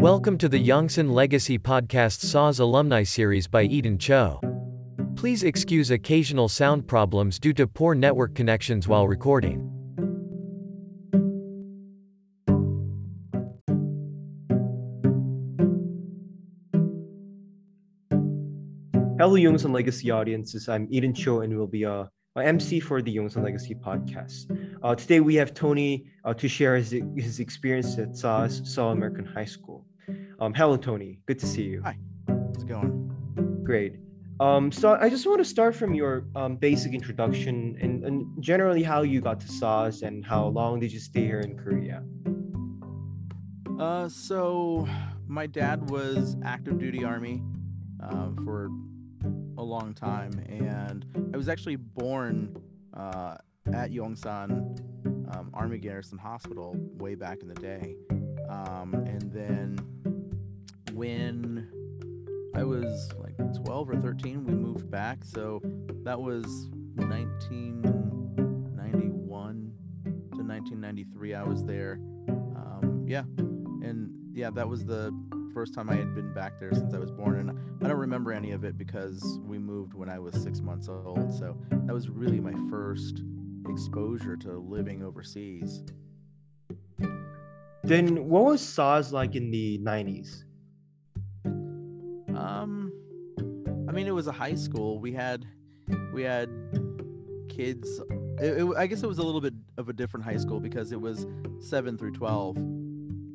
Welcome to the Yongsan Legacy Podcast SAHS Alumni Series by Eden Cho. Please excuse occasional sound problems due to poor network connections while recording. Hello, Yongsan Legacy audiences. I'm Eden Cho and will be a MC for the Yongsan Legacy podcast. Uh, today we have Tony uh, to share his, his experience at SAHS, Seoul American High School. Um, hello, Tony. Good to see you. Hi. How's it going? Great. Um, so I just want to start from your um, basic introduction and, and generally how you got to SAHS and how long did you stay here in Korea? Uh, so my dad was active duty army uh, for a long time, and I was actually born uh, at Yongsan um, Army Garrison Hospital way back in the day. Um, and then when I was like 12 or 13, we moved back. So that was 1991 to 1993. I was there. Um, yeah. And yeah, that was the first time I had been back there since I was born. And I don't remember any of it because we moved when I was six months old. So that was really my first exposure to living overseas. Then what was SAHS like in the 90s? Um, I mean, it was a high school. We had, we had kids. It, it, I guess it was a little bit of a different high school because it was seven through twelve,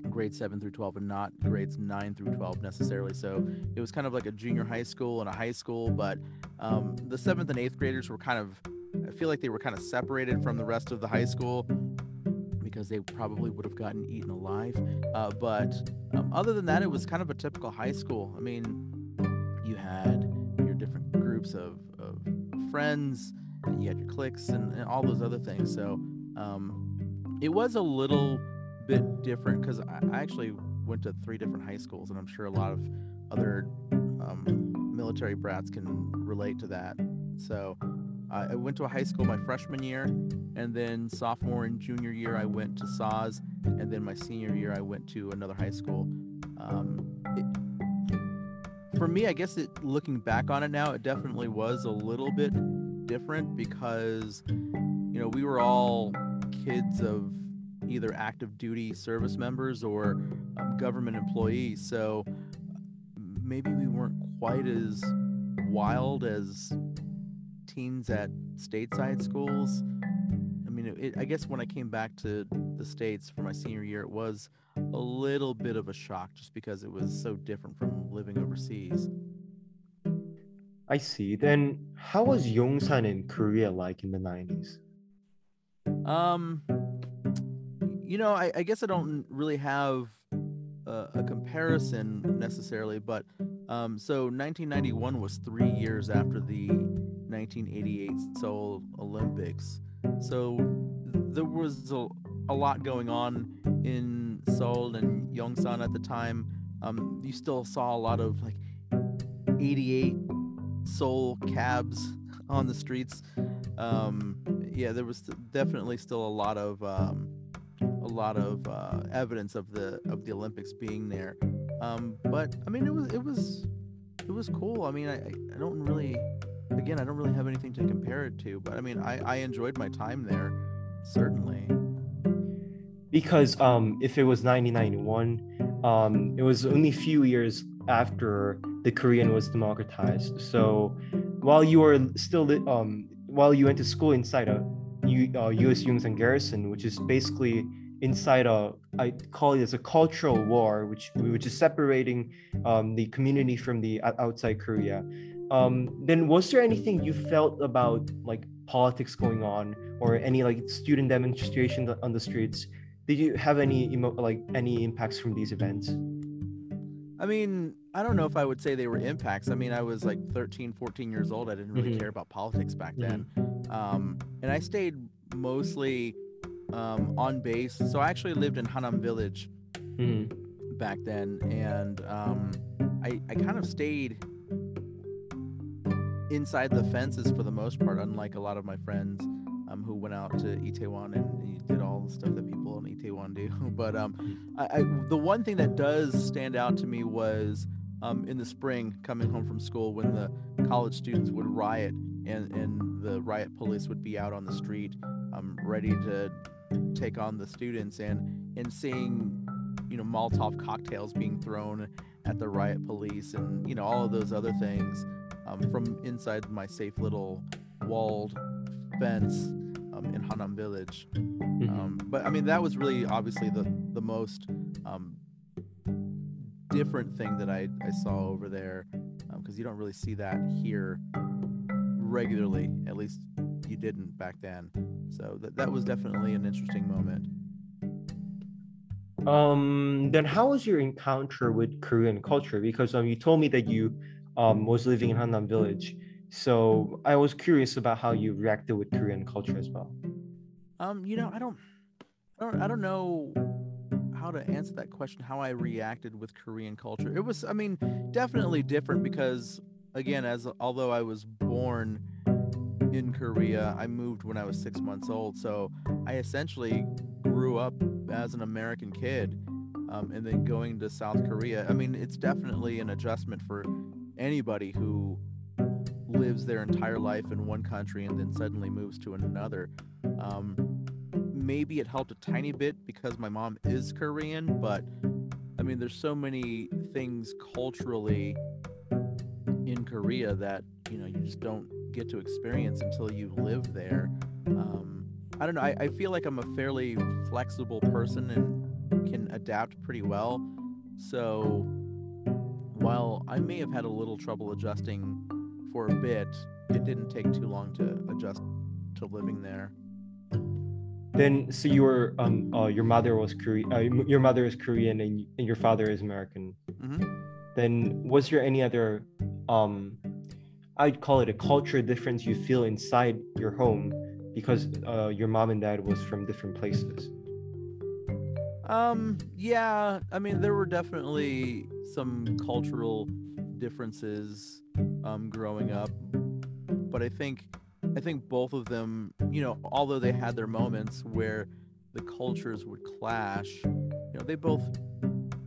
grades seven through twelve, and not grades nine through twelve necessarily. So it was kind of like a junior high school and a high school. But um, the seventh and eighth graders were kind of, I feel like they were kind of separated from the rest of the high school because they probably would have gotten eaten alive. Uh, but um, other than that, it was kind of a typical high school. I mean, had your different groups of, of friends, and you had your cliques, and, and all those other things. So um, it was a little bit different because I, I, actually went to three different high schools, and I'm sure a lot of other um, military brats can relate to that. So uh, I went to a high school my freshman year, and then sophomore and junior year I went to SAHS, and then my senior year I went to another high school. Um, it, for me, I guess it looking back on it now, it definitely was a little bit different because you know we were all kids of either active duty service members or um, government employees, so maybe we weren't quite as wild as teens at stateside schools. I mean, it, it, I guess when I came back to the States for my senior year, it was a little bit of a shock just because it was so different from living overseas. I see. Then how was Yongsan in Korea like in the 90s? Um, you know, I, I guess I don't really have a, a comparison necessarily, but um, so 1991 was three years after the 1988 Seoul Olympics. So there was a, a lot going on in Seoul and Yongsan at the time. Um, you still saw a lot of like 88 Seoul cabs on the streets. Um, yeah, there was definitely still a lot of um, a lot of uh, evidence of the of the Olympics being there. Um, but I mean, it was it was it was cool. I mean, I I don't really again, I don't really have anything to compare it to, but I mean, I, I enjoyed my time there, certainly. Because um, if it was 1991, um, it was only a few years after the Korean was democratized. So while you were still um, while you went to school inside a uh, U.S. Yongsan Garrison, which is basically inside a I call it as a cultural war, which which is separating um, the community from the outside Korea um, then was there anything you felt about like politics going on or any like student demonstration on the streets did you have any emo- like any impacts from these events i mean i don't know if i would say they were impacts i mean i was like 13 14 years old i didn't really mm-hmm. care about politics back then mm-hmm. um, and i stayed mostly um, on base so i actually lived in hanam village mm-hmm. back then and um, I, I kind of stayed inside the fences for the most part, unlike a lot of my friends um, who went out to Itaewon and did all the stuff that people in Itaewon do. But um, I, I, the one thing that does stand out to me was um, in the spring, coming home from school, when the college students would riot and, and the riot police would be out on the street, um, ready to take on the students, and and seeing, you know, Molotov cocktails being thrown at the riot police, and you know all of those other things um, from inside my safe little walled fence um, in Hanam Village. Mhm. Um, but I mean, that was really obviously the the most um, different thing that I, I saw over there because you don't really see that here regularly. At least you didn't back then. So that that was definitely an interesting moment. Um, then how was your encounter with Korean culture? Because um, you told me that you um was living in Hanam Village, so I was curious about how you reacted with Korean culture as well. Um, you know, I don't, I don't, I don't know how to answer that question. How I reacted with Korean culture. It was, I mean, definitely different because, again, as although I was born in Korea, I moved when I was six months old, so I essentially grew up as an American kid, um, and then going to South Korea. I mean, it's definitely an adjustment for anybody who lives their entire life in one country and then suddenly moves to another. Um, maybe it helped a tiny bit because my mom is Korean, but I mean, there's so many things culturally in Korea that you know you just don't get to experience until you live there. Um, I don't know. I, I feel like I'm a fairly flexible person and can adapt pretty well. So while I may have had a little trouble adjusting for a bit, it didn't take too long to adjust to living there. Then, so you were um, uh, your mother was Korean, uh, your mother is Korean, and, and your father is American. hmm Then, was there any other um, I'd call it a culture difference you feel inside your home because uh, your mom and dad was from different places? Um, yeah, I mean, there were definitely some cultural differences um, growing up, but I think I think both of them, you know, although they had their moments where the cultures would clash, you know, they both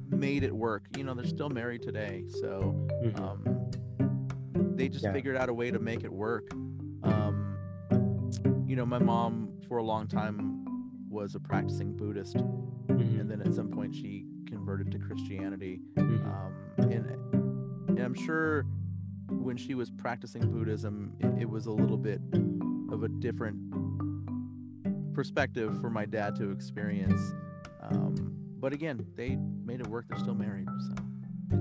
made it work. You know, they're still married today, so Mhm. um, they just Yeah. figured out a way to make it work. Um, you know, my mom for a long time was a practicing Buddhist, Mhm. and then at some point she converted to Christianity. Mhm. Um, and, and I'm sure when she was practicing Buddhism, it, it was a little bit of a different perspective for my dad to experience. Um, but again, they made it work. They're still married, so.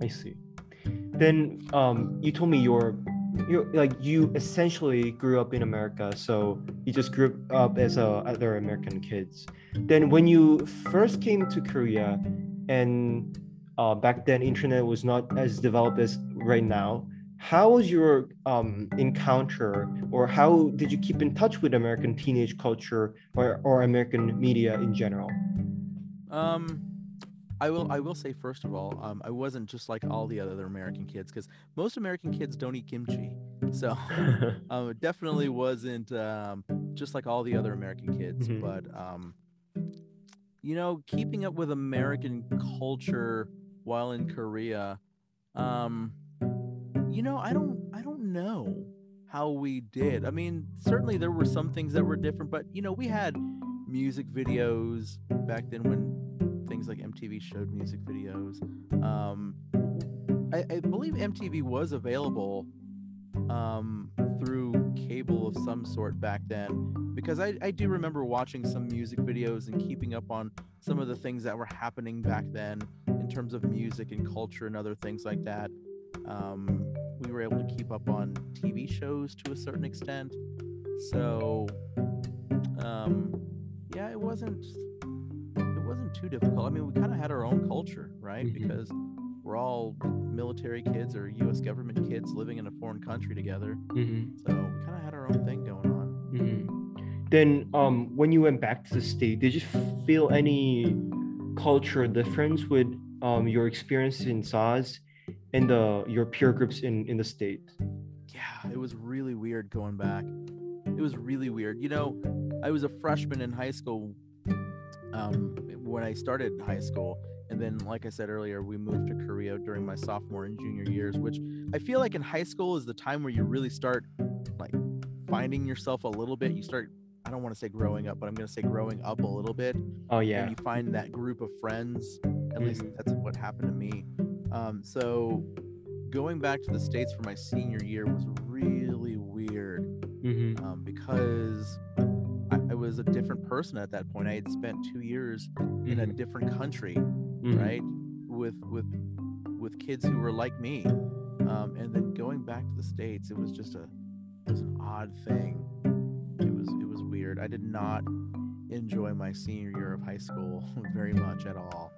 I see. Then um, you told me you're you like you essentially grew up in America, so you just grew up as a, other American kids. Then when you first came to Korea, and uh, back then internet was not as developed as right now. How was your um, encounter, or how did you keep in touch with American teenage culture or, or American media in general? Um, I will. I will say first of all, um, I wasn't just like all the other American kids because most American kids don't eat kimchi. So um, it definitely wasn't um, just like all the other American kids. Mhm. But um, you know, keeping up with American culture while in Korea, um, you know, I don't. I don't know how we did. I mean, certainly there were some things that were different, but you know, we had music videos back then when things like MTV showed music videos. Um, I, I believe MTV was available um, through cable of some sort back then because I, I do remember watching some music videos and keeping up on some of the things that were happening back then in terms of music and culture and other things like that. Um, we were able to keep up on TV shows to a certain extent. So, um, yeah, it wasn't it wasn't too difficult. I mean, we kind of had our own culture, right? Mhm. Because we're all military kids or U.S. government kids living in a foreign country together. Mhm. So we kind of had our own thing going on. Mhm. Then, um, when you went back to the state, did you feel any cultural difference with um, your experience in SAHS and the your peer groups in in the state? Yeah, it was really weird going back. It was really weird. You know, I was a freshman in high school um, when I started high school. And then, like I said earlier, we moved to Korea during my sophomore and junior years, which I feel like in high school is the time where you really start like finding yourself a little bit. You start, I don't want to say growing up, but I'm going to say growing up a little bit. Oh yeah. And you find that group of friends. At least Mhm. that's what happened to me. Um, so going back to the States for my senior year was really weird hmm um, because I, I was a different person at that point. I had spent two years in a Mhm. different country, Mhm. right, with with with kids who were like me, um, and then going back to the states, it was just a it was an odd thing. It was it was weird. I did not enjoy my senior year of high school very much at all.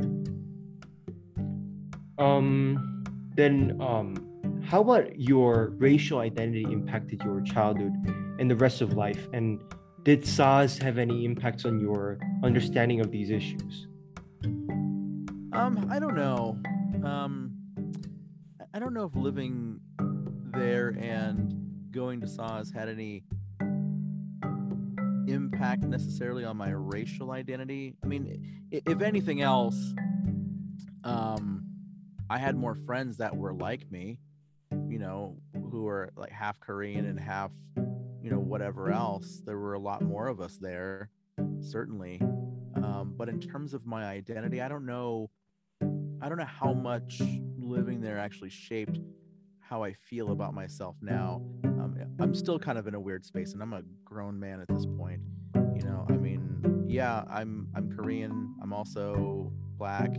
Um, then um, how about your racial identity impacted your childhood and the rest of life? And did SAHS have any impacts on your understanding of these issues? Um, I don't know. Um, I- don't know if living there and going to SAHS had any impact necessarily on my racial identity. I mean, if anything else, um, I had more friends that were like me, you know, who were like half Korean and half, you know, whatever else. There were a lot more of us there, certainly. Um, but in terms of my identity, I don't know. I don't know how much living there actually shaped how I feel about myself now. Um, I'm still kind of in a weird space, and I'm a grown man at this point. You know, I mean, yeah, I'm I'm Korean. I'm also black.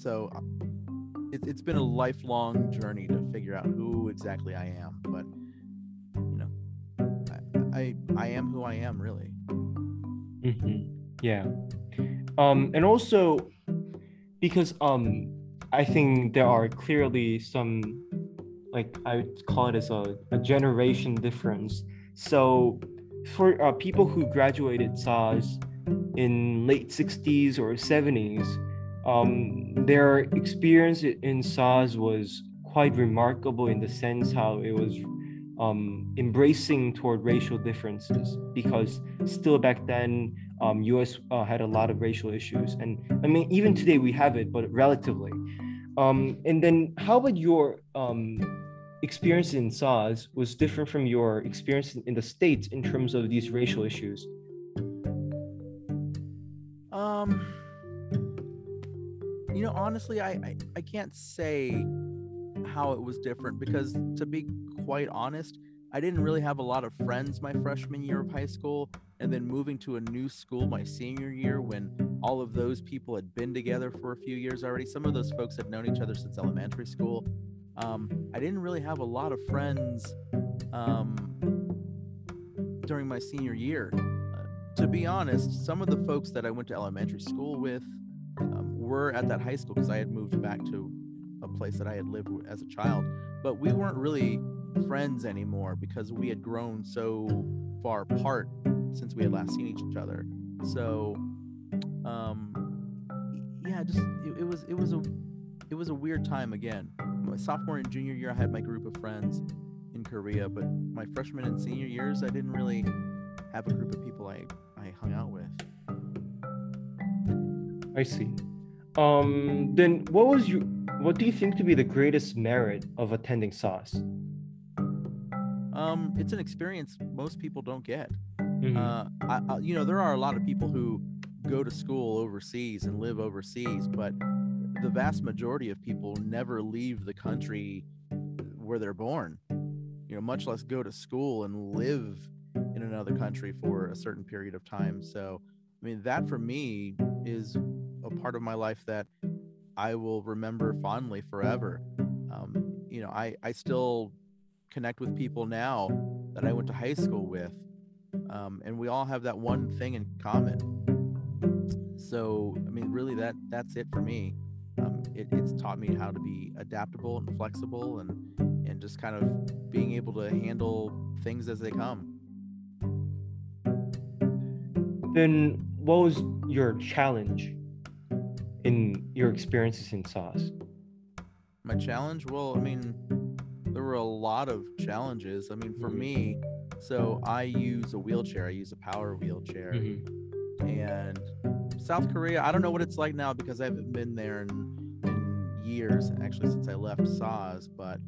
So it's it's been a lifelong journey to figure out who exactly I am. But you know, I I, I am who I am, really. Mm-hmm. Yeah. Um, and also because um, I think there are clearly some, like I would call it as a, a generation difference. So for uh, people who graduated SAHS in late 60s or 70s, um, their experience in SAHS was quite remarkable in the sense how it was um, embracing toward racial differences because still back then um, us uh, had a lot of racial issues. And i mean even today we have it but relatively. Um, and then how about your um, experience in SAHS was different from your experience in- in the states in terms of these racial issues? Um, you know, honestly, I, I I can't say how it was different because to be quite honest, I didn't really have a lot of friends my freshman year of high school, and then moving to a new school my senior year when all of those people had been together for a few years already. Some of those folks had known each other since elementary school. Um, I didn't really have a lot of friends um, during my senior year to be honest, some of the folks that I went to elementary school with were at that high school because I had moved back to a place that I had lived as a child. But we weren't really friends anymore because we had grown so far apart since we had last seen each other. So, um, yeah, just it, it was it was a it was a weird time again. My sophomore and junior year, I had my group of friends in Korea, but my freshman and senior years, I didn't really have a group of people I, I hung out with. i see um, then what was you what do you think to be the greatest merit of attending SAHS? Um, it's an experience most people don't get. Mhm. Uh, I, I, you know, there are a lot of people who go to school overseas and live overseas, but the vast majority of people never leave the country where they're born. You know, much less go to school and live in another country for a certain period of time. So, I mean, that for me is a part of my life that I will remember fondly forever. Um, you know, I, I still connect with people now that I went to high school with, um, and we all have that one thing in common. So, I mean, really, that that's it for me. Um, it, it's taught me how to be adaptable and flexible, and and just kind of being able to handle things as they come. then what was your challenge in your experiences in SAHS? My challenge, well, I mean, there were a lot of challenges. I mean, for Mhm. me, So I use a wheelchair. I use a power wheelchair. Mhm. And South Korea, I don't know what it's like now because I haven't been there in, in years, actually, since I left SAHS, but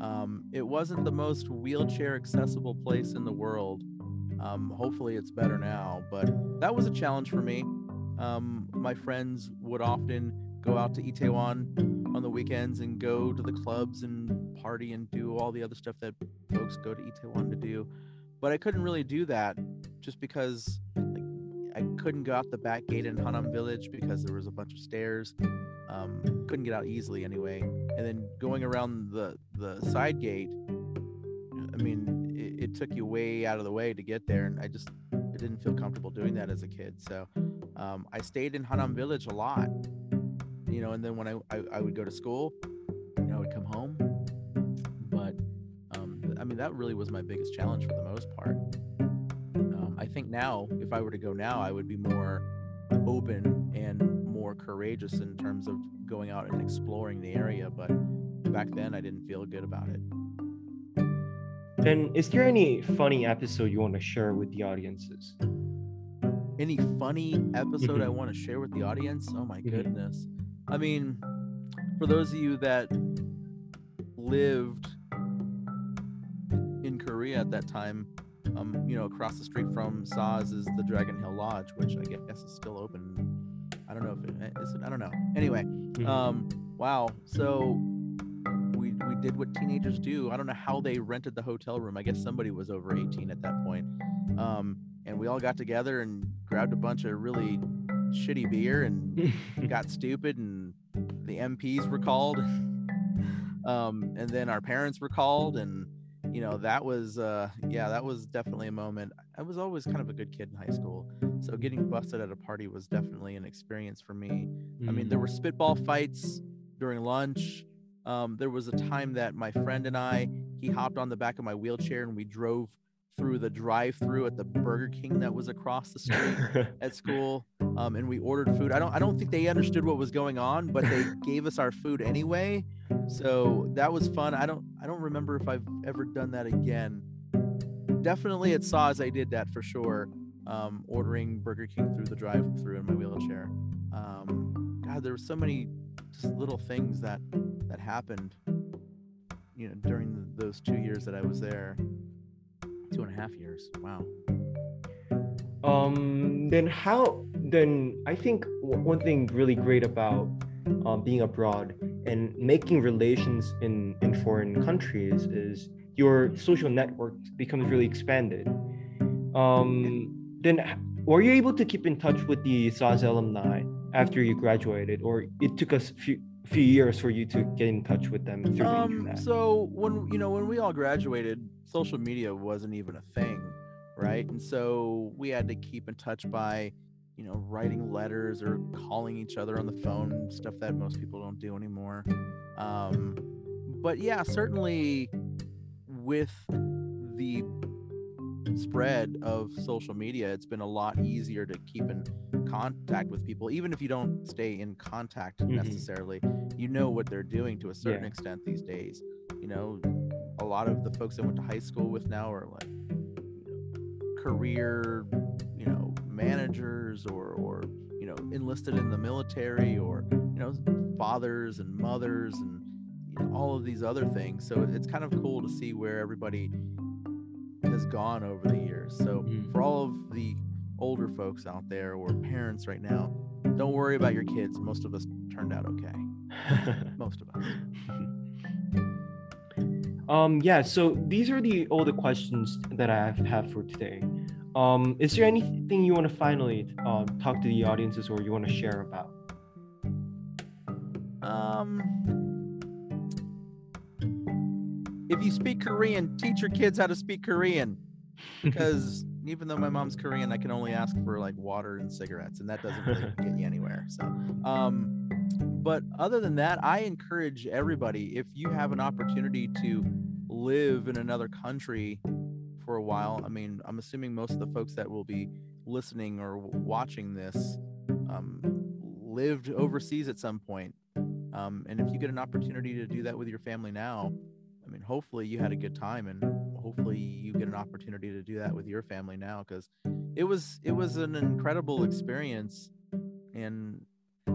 um, it wasn't the most wheelchair accessible place in the world. Um, hopefully, it's better now, but that was a challenge for me. Um, my friends would often go out to Itaewon on the weekends and go to the clubs and party and do all the other stuff that folks go to Itaewon to do. But I couldn't really do that just because like, I couldn't go out the back gate in Hanam Village because there was a bunch of stairs. Um, couldn't get out easily anyway. And then going around the the side gate, I mean, it, took you way out of the way to get there, and I just I didn't feel comfortable doing that as a kid. So um, I stayed in Hanam Village a lot, you know. And then when I, I I would go to school, you know, I would come home. But um, I mean, that really was my biggest challenge for the most part. Um, I think now, if I were to go now, I would be more open and more courageous in terms of going out and exploring the area. But back then, I didn't feel good about it. Then, is there any funny episode you want to share with the audiences? Any funny episode I Mhm. want to share with the audience? Oh my Mhm. goodness. I mean, for those of you that lived in Korea at that time, um, you know, across the street from SAHS is the Dragon Hill Lodge, which I guess is still open. I don't know if it is. I don't know. Anyway, Mhm. um, wow. So we we did what teenagers do. I don't know how they rented the hotel room. I guess somebody was over 18 at that point. Um, and we all got together and grabbed a bunch of really shitty beer and got stupid and the MPs were called. um, and then our parents were called and you know that was uh yeah that was definitely a moment i was always kind of a good kid in high school so getting busted at a party was definitely an experience for me I mean, there were spitball fights during lunch. Um, there was a time that my friend and I, he hopped on the back of my wheelchair and we drove through the drive-through at the Burger King that was across the street at school. Um, and we ordered food. I don't, I don't think they understood what was going on, but they gave us our food anyway. So that was fun. I don't, I don't remember if I've ever done that again. Definitely at SAHS I did that for sure. Um, ordering Burger King through the drive-through in my wheelchair. Um, God, there were so many just little things that that happened, you know, during the, those two years that I was there. Two and a half years. Wow. um then how then i think one thing really great about um, being abroad and making relations in in foreign countries is your social network becomes really expanded um then were you able to keep in touch with the SAHS alumni after you graduated or it took us a few few years for you to get in touch with them through the Um, internet so when you know when we all graduated, social media wasn't even a thing, right? And so we had to keep in touch by, you know, writing letters or calling each other on the phone, stuff that most people don't do anymore. Um, but yeah, certainly with the spread of social media, it's been a lot easier to keep in contact with people, even if you don't stay in contact Mhm. necessarily. You know what they're doing to a certain Yeah. extent these days. You know, a lot of the folks I went to high school with now are like you know, career, you know, managers or or you know, enlisted in the military or you know, fathers and mothers and you know, all of these other things. So it's kind of cool to see where everybody has gone over the years. So Mhm. for all of the older folks out there or parents right now, don't worry about your kids. Most of us turned out okay. Most of us. Um, yeah, so these are the all the questions that I have, for today. Um, is there anything you want to finally um, talk to the audiences or you want to share about? Um, if you speak Korean, teach your kids how to speak Korean. Because even though my mom's Korean, I can only ask for like water and cigarettes, and that doesn't really get you anywhere. So, um, but other than that, I encourage everybody if you have an opportunity to live in another country for a while. I mean, I'm assuming most of the folks that will be listening or watching this um, lived overseas at some point. Um, and if you get an opportunity to do that with your family now, I mean, hopefully you had a good time and hopefully you get an opportunity to do that with your family now because it was it was an incredible experience and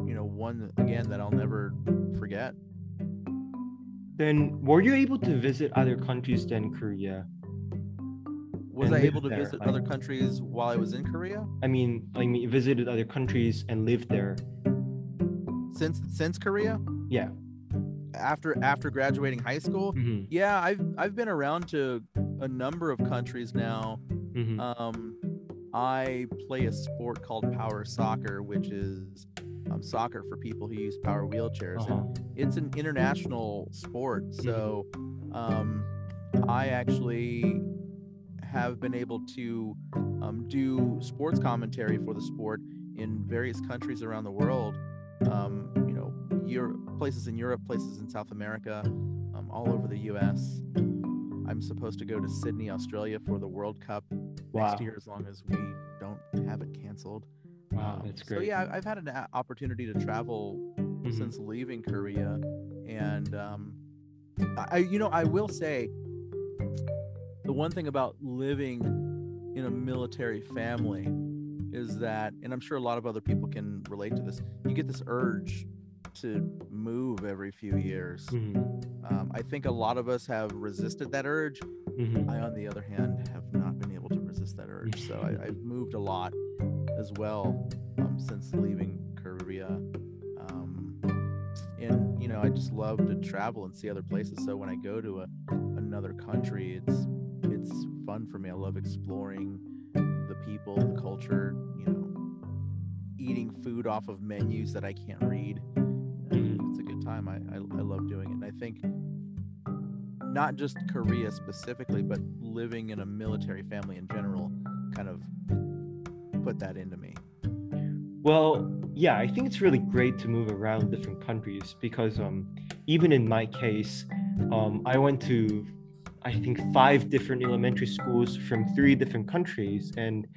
you know one again that I'll never forget. Then were you able to visit other countries than Korea? Was I able to there, visit like- other countries while I was in Korea? I mean, I mean, visited other countries and lived there. Since since Korea? Yeah. After after graduating high school? hmm Yeah, I've I've been around to a number of countries now. hmm Um, I play a sport called power soccer, which is um, soccer for people who use power wheelchairs. Uh-huh. And it's an international sport, so um, I actually have been able to um, do sports commentary for the sport in various countries around the world. Um, you know, Europe, places in Europe, places in South America, um, all over the U.S. I'm supposed to go to Sydney, Australia for the World Cup Wow. next year, as long as we don't have it canceled. Wow, Um, that's great. So yeah, I've had an opportunity to travel Mhm. since leaving Korea, and um, I- you know, I will say the one thing about living in a military family is that, and I'm sure a lot of other people can relate to this. You get this urge to move every few years. Mhm. Um, I think a lot of us have resisted that urge. Mhm. I, on the other hand, have not been able to resist that urge. So I, I've moved a lot as well um, since leaving Korea. Um, and you know, I just love to travel and see other places. So when I go to a, another country, it's it's fun for me. I love exploring the people, the culture. You know, eating food off of menus that I can't read. Time. I, I I love doing it. And I think not just Korea specifically, but living in a military family in general kind of put that into me. Well, yeah, I think it's really great to move around different countries because um, even in my case, um, I went to I think five different elementary schools from three different countries, and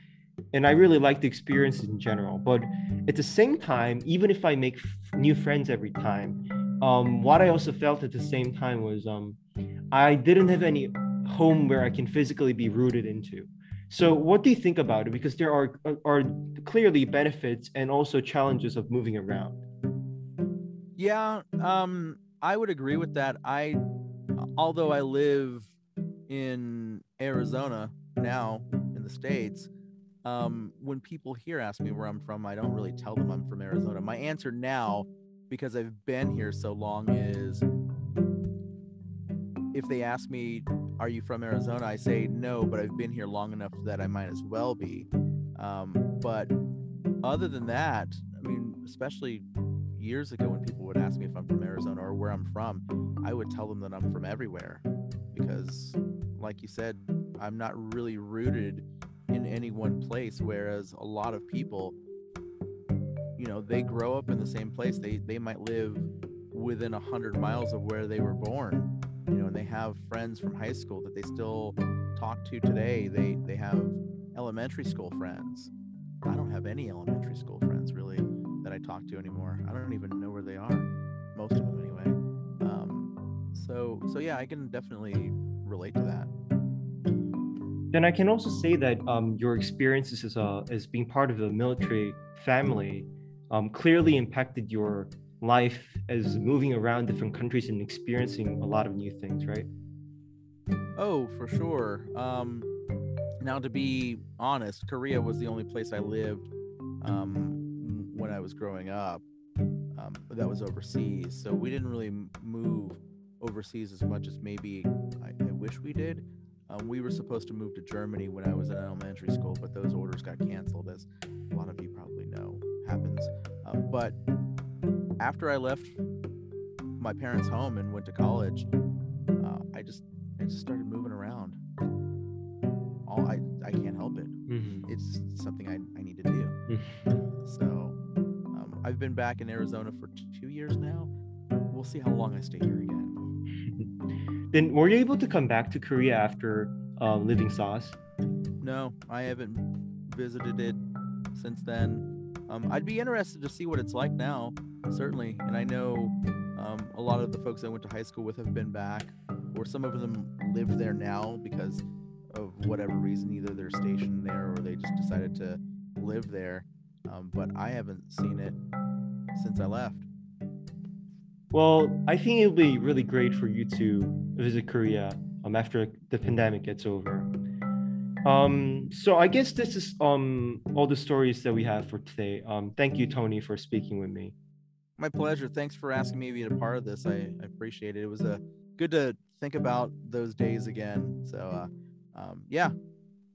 and I really like the experience in general. But at the same time, even if I make f- new friends every time, um, what I also felt at the same time was um, I didn't have any home where I can physically be rooted into. So, what do you think about it? Because there are are clearly benefits and also challenges of moving around. Yeah, um, I would agree with that. I, although I live in Arizona now in the states, um, when people here ask me where I'm from, I don't really tell them I'm from Arizona. My answer now, because I've been here so long, is if they ask me, "Are you from Arizona?" I say no, but I've been here long enough that I might as well be. Um, but other than that, I mean, especially years ago when people would ask me if I'm from Arizona or where I'm from, I would tell them that I'm from everywhere because, like you said, I'm not really rooted in any one place. Whereas a lot of people, you know, they grow up in the same place. They they might live within a hundred miles of where they were born. You know, and they have friends from high school that they still talk to today. They they have elementary school friends. I don't have any elementary school friends really that I talk to anymore. I don't even know where they are. Most of them anyway. Um, so so yeah, I can definitely relate to that. Then I can also say that um, your experiences as a as being part of the military family um, clearly impacted your life as moving around different countries and experiencing a lot of new things, right? Oh, for sure. Um, now, to be honest, Korea was the only place I lived um, when I was growing up. Um, that was overseas, so we didn't really move overseas as much as maybe I, I wish we did. Um, we were supposed to move to Germany when I was in elementary school, but those orders got canceled, as a lot of you probably but after I left my parents' home and went to college, uh, I just I just started moving around. All I I can't help it. Mhm. It's something I, I need to do. So um, I've been back in Arizona for two years now. We'll see how long I stay here again. then were you able to come back to Korea after um, living SAHS? No, I haven't visited it since then. Um, I'd be interested to see what it's like now, certainly. And I know um, a lot of the folks I went to high school with have been back. or some of them live there now because of whatever reason. Either they're stationed there or they just decided to live there. Um, but I haven't seen it since I left. Well, I think it'll be really great for you to visit Korea um, after the pandemic gets over. Um, so I guess this is um all the stories that we have for today. Um, thank you, Tony, for speaking with me. My pleasure. Thanks for asking me to be a part of this. I, I appreciate it. It was a uh, good to think about those days again. So, uh, um, yeah.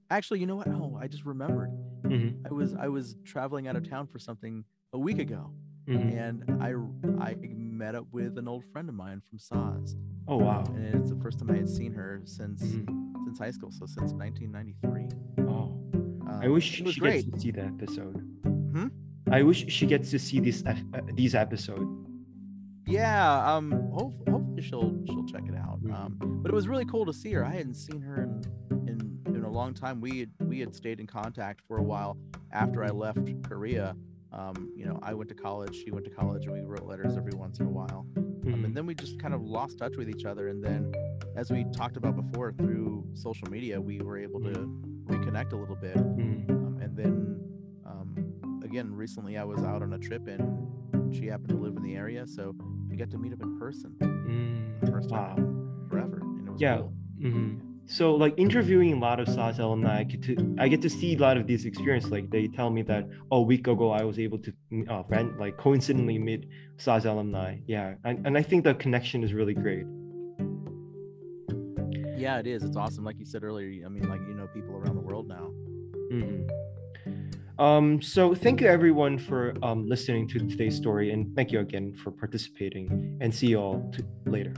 Actually, you know what? Oh, I just remembered. Mm-hmm. I was I was traveling out of town for something a week ago, Mhm. and I I met up with an old friend of mine from SAHS, Oh wow. and it's the first time I had seen her since Mhm. since high school, so since 1993. Oh, I Um, wish it was she great. gets to see the episode. Hmm? I wish she gets to see this uh, these episodes. Yeah, um, hope, hopefully she'll she'll check it out. Mhm. Um, but it was really cool to see her. I hadn't seen her in in, in a long time. We had we had stayed in contact for a while after I left Korea. Um, you know, I went to college, she went to college, and we wrote letters every once in a while. Um, Mhm. and then we just kind of lost touch with each other. And then, as we talked about before, through social media, we were able to reconnect a little bit. Mhm. Um, and then, um, again, recently I was out on a trip and she happened to live in the area, so we got to meet up in person. First time Wow. forever, and it was Yeah. cool. hmm So like interviewing a lot of SAHS alumni, I get to I get to see a lot of these experiences. Like they tell me that oh, a week ago I was able to uh, ran, like coincidentally meet SAHS alumni. Yeah, and, and I think the connection is really great. Yeah, it is. It's awesome. Like you said earlier, I mean, like you know, people around the world now. hmm Um, so thank you everyone for um, listening to today's story, and thank you again for participating. And see you all t- later.